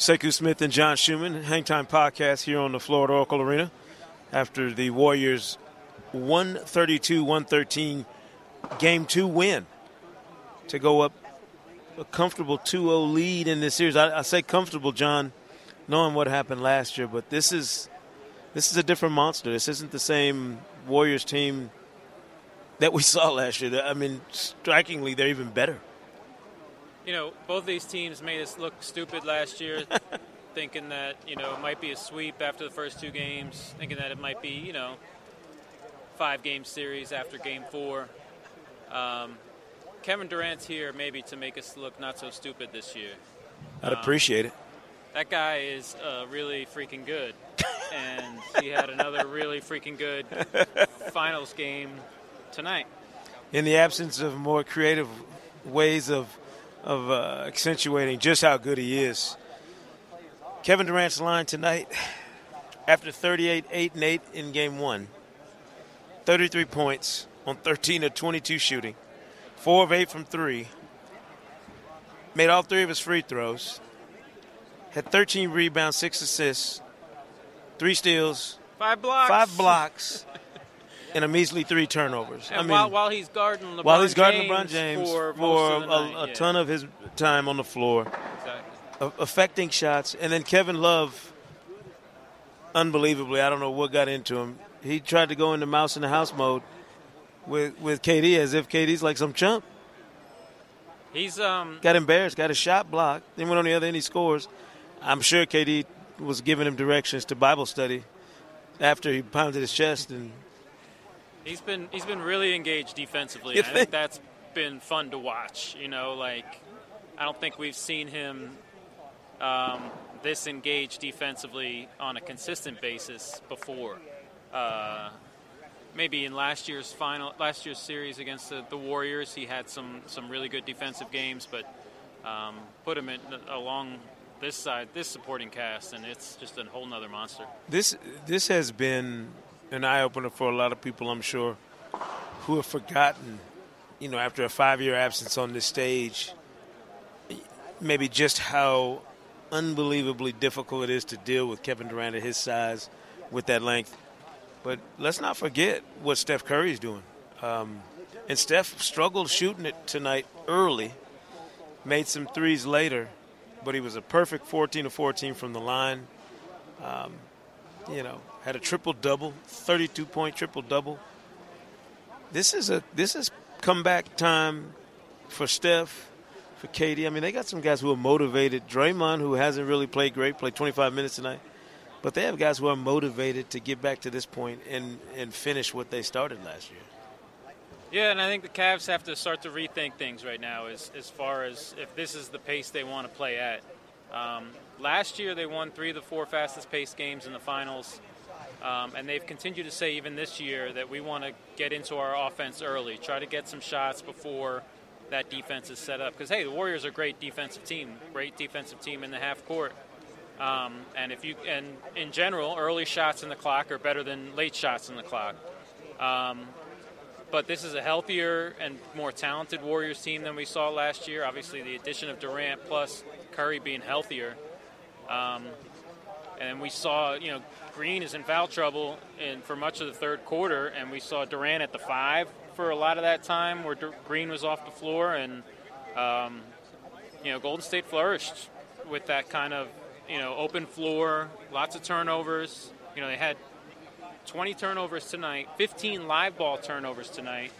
Sekou Smith and John Schuhmann, Hangtime Podcast here on the Florida Oracle Arena after the Warriors 132 113 game two win to go up a comfortable 2 0 lead in this series. I, I, say comfortable, John, knowing what happened last year, but this is this is a different monster. This isn't the same Warriors team that we saw last year. I mean, strikingly, they're even better you know, both these teams made us look stupid last year, thinking that you know it might be a sweep after the first two games, thinking that it might be you know five game series after game four. Um, Kevin Durant's here maybe to make us look not so stupid this year. I'd um, appreciate it. That guy is uh, really freaking good, and he had another really freaking good finals game tonight. In the absence of more creative ways of of uh, accentuating just how good he is. Kevin Durant's line tonight, after 38, 8 and 8 in game one, 33 points on 13 of 22 shooting, 4 of 8 from 3, made all three of his free throws, had 13 rebounds, 6 assists, 3 steals, 5 blocks. 5 blocks. and a measly three turnovers. And I mean, while, while he's guarding LeBron while he's guarding James LeBron James for, for a, a, yeah. ton of his time on the floor, exactly. affecting shots, and then Kevin Love, unbelievably, I don't know what got into him. He tried to go into mouse in the house mode with with KD as if KD's like some chump. He's um got embarrassed, got a shot blocked. Then went on the other end, he scores. I'm sure KD was giving him directions to Bible study after he pounded his chest and He's been he's been really engaged defensively. I think that's been fun to watch. You know, like I don't think we've seen him um, this engaged defensively on a consistent basis before. Uh, maybe in last year's final, last year's series against the, the, Warriors, he had some some really good defensive games, but um, put him in, along this side, this supporting cast, and it's just a whole nother monster. This this has been an eye opener for a lot of people, I'm sure, who have forgotten, you know, after a five year absence on this stage, maybe just how unbelievably difficult it is to deal with Kevin Durant at his size with that length. But let's not forget what Steph Curry is doing. Um, and Steph struggled shooting it tonight early, made some threes later, but he was a perfect 14 to 14 from the line. Um, you know, had a triple double, 32 point triple double. This is a this is comeback time for Steph, for KD. I mean, they got some guys who are motivated. Draymond, who hasn't really played great, played 25 minutes tonight. But they have guys who are motivated to get back to this point and, and finish what they started last year. Yeah, and I think the Cavs have to start to rethink things right now as, as far as if this is the pace they want to play at. Um, last year, they won three of the four fastest paced games in the finals. Um, and they've continued to say even this year that we want to get into our offense early, try to get some shots before that defense is set up. Because hey, the Warriors are a great defensive team, great defensive team in the half court. Um, and if you and in general, early shots in the clock are better than late shots in the clock. Um, but this is a healthier and more talented Warriors team than we saw last year. Obviously, the addition of Durant plus Curry being healthier. Um, and we saw, you know, Green is in foul trouble in, for much of the third quarter, and we saw Durant at the five for a lot of that time where Green was off the floor, and um, you know Golden State flourished with that kind of you know open floor, lots of turnovers. You know they had 20 turnovers tonight, 15 live ball turnovers tonight.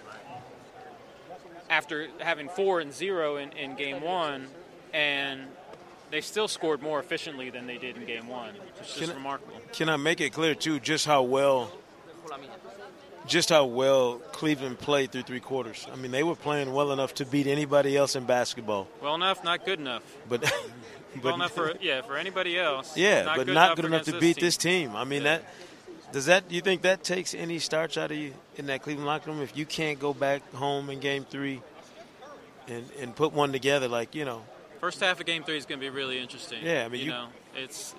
After having four and zero in, in game one, and they still scored more efficiently than they did in game one, which is just remarkable. Can I make it clear too just how well just how well Cleveland played through three quarters. I mean, they were playing well enough to beat anybody else in basketball. Well enough, not good enough. But, but well enough for yeah for anybody else. Yeah, not but good not good enough to this beat team. this team. I mean Yeah. that does that you think that takes any starch out of you in that Cleveland locker room if you can't go back home in game three and and put one together like you know First half of Game Three is going to be really interesting. Yeah, I mean, you, you- know, it's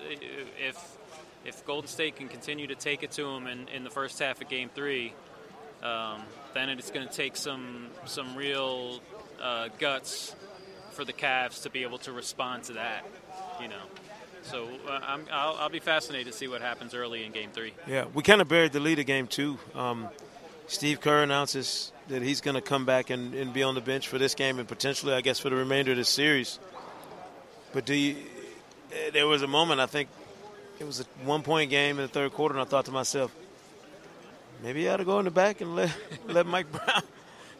if if Golden State can continue to take it to them in, in the first half of Game Three, um, then it's going to take some some real uh, guts for the Cavs to be able to respond to that. You know, so uh, I'm, I'll, I'll be fascinated to see what happens early in Game Three. Yeah, we kind of buried the lead of game two. Um, Steve Kerr announces that he's going to come back and, and be on the bench for this game and potentially, I guess, for the remainder of the series. But do you? eh, There was a moment I think it was a one-point game in the third quarter, and I thought to myself, maybe I ought to go in the back and let let Mike Brown.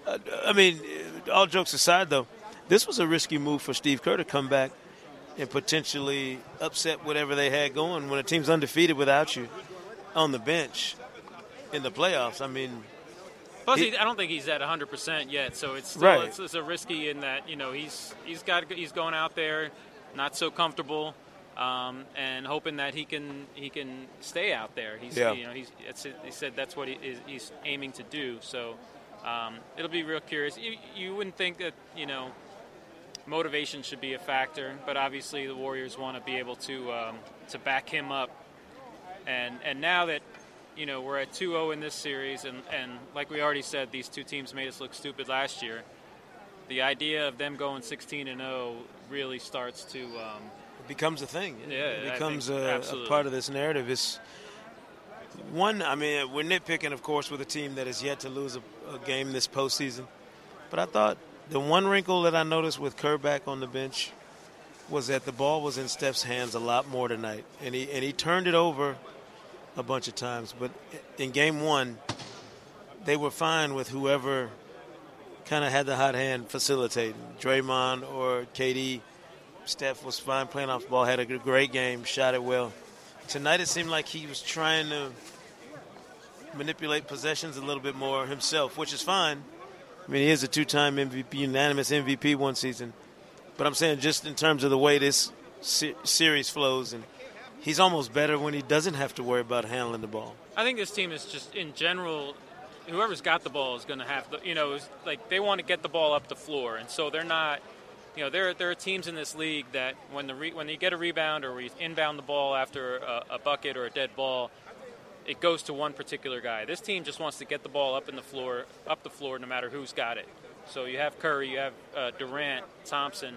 I mean, all jokes aside, though, this was a risky move for Steve Kerr to come back and potentially upset whatever they had going when a team's undefeated without you on the bench in the playoffs. I mean, Plus, He- he, I don't think he's at 100 percent yet, so it's still Right. it's, it's a risky in that you know he's he's got he's going out there not so comfortable, um, and hoping that he can he can stay out there. He's Yeah. you know he's he said that's what he is, he's aiming to do. So um, it'll be real curious. You, you wouldn't think that you know motivation should be a factor, but obviously the Warriors want to be able to um, to back him up. And and now that you know we're at 2-0 in this series, and and like we already said, these two teams made us look stupid last year. The idea of them going 16 and 0 really starts to um, it becomes a thing. Yeah, it becomes a, a part of this narrative. It's one. I mean, we're nitpicking, of course, with a team that has yet to lose a, a game this postseason. But I thought the one wrinkle that I noticed with Kerr back on the bench was that the ball was in Steph's hands a lot more tonight, and he and he turned it over a bunch of times. But in game one, they were fine with whoever kind of had the hot hand facilitating, Draymond or KD. Steph was fine playing off the ball, had a great game, shot it well. Tonight it seemed like he was trying to manipulate possessions a little bit more himself, which is fine. I mean, he is a two-time MVP, unanimous MVP one season. But I'm saying just in terms of the way this se- series flows, and he's almost better when he doesn't have to worry about handling the ball. I think this team is just in general. Whoever's got the ball is going to have the, you know, like they want to get the ball up the floor, and so they're not, you know, there there are teams in this league that when the re, when you get a rebound or we inbound the ball after a, a bucket or a dead ball, it goes to one particular guy. This team just wants to get the ball up in the floor, up the floor, no matter who's got it. So you have Curry, you have uh, Durant, Thompson,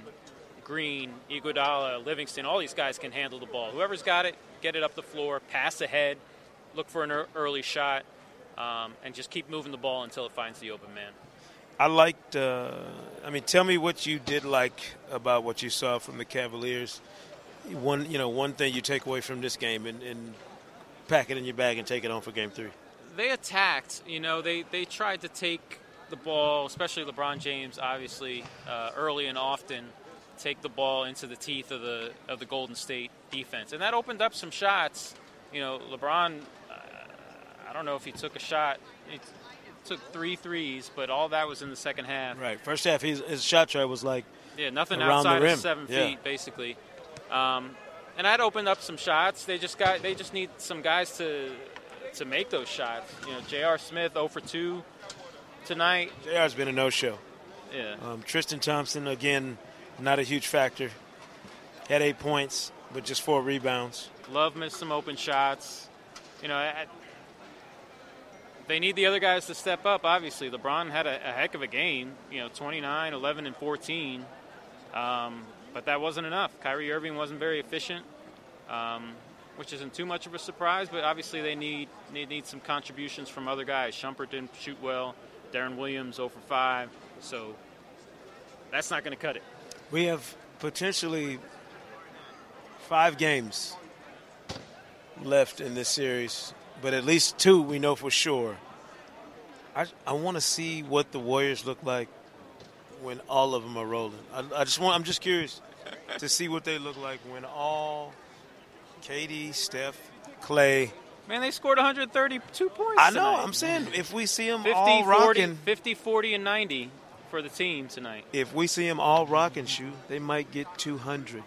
Green, Iguodala, Livingston. All these guys can handle the ball. Whoever's got it, get it up the floor, pass ahead, look for an early shot, um, and just keep moving the ball until it finds the open man. I liked. Uh, I mean, tell me what you did like about what you saw from the Cavaliers. One, you know, one thing you take away from this game and, and pack it in your bag and take it on for Game Three. They attacked. You know, they they tried to take the ball, especially LeBron James, obviously uh, early and often, take the ball into the teeth of the of the Golden State defense, and that opened up some shots. You know, LeBron. Uh, I don't know if he took a shot. He took three threes, but all that was in the second half. Right. First half, his, his shot try was like Yeah, nothing outside rim. of seven Yeah. feet, basically. Um, and that opened up some shots. They just got they just need some guys to to make those shots. You know, J.R. Smith 0 for 2 tonight. JR's been a no-show. Yeah, Um, Tristan Thompson again, not a huge factor. Had eight points, but just four rebounds. Love missed some open shots. You know, they need the other guys to step up. Obviously, LeBron had a, a heck of a game. You know, 29, 11, and 14. Um, but that wasn't enough. Kyrie Irving wasn't very efficient, um, which isn't too much of a surprise. But obviously, they need they need some contributions from other guys. Shumpert didn't shoot well. Deron Williams 0 for 5. So that's not going to cut it. We have potentially five games left in this series, but at least two we know for sure. I, I want to see what the Warriors look like when all of them are rolling. I, I just want. I'm just curious. to see what they look like when all KD, Steph, Clay. Man, they scored 132 points. I know. tonight. I'm saying if we see them 50, all 40, rocking, 50, 40, and 90 for the team tonight. if we see them all rocking, shoe, they might get 200.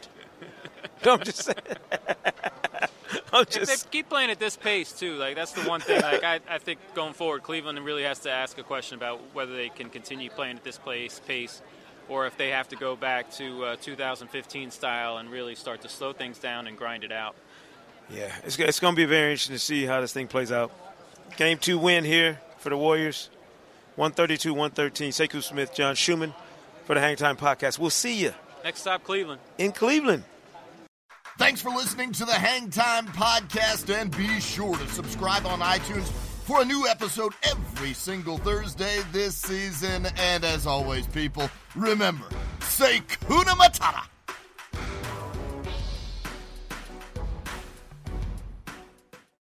no, I'm just saying. I'm If they just. keep playing at this pace too, like that's the one thing. Like I, I think going forward, Cleveland really has to ask a question about whether they can continue playing at this pace, pace, or if they have to go back to uh, 2015 style and really start to slow things down and grind it out. Yeah, it's, it's going to be very interesting to see how this thing plays out. Game two win here for the Warriors. 132 113. Sekou Smith, John Schuhmann for the Hangtime Podcast. We'll see you Next stop, Cleveland. in Cleveland. Thanks for listening to the Hangtime Podcast, and be sure to subscribe on iTunes for a new episode every single Thursday this season. And as always, people, remember, say Kuna Matata.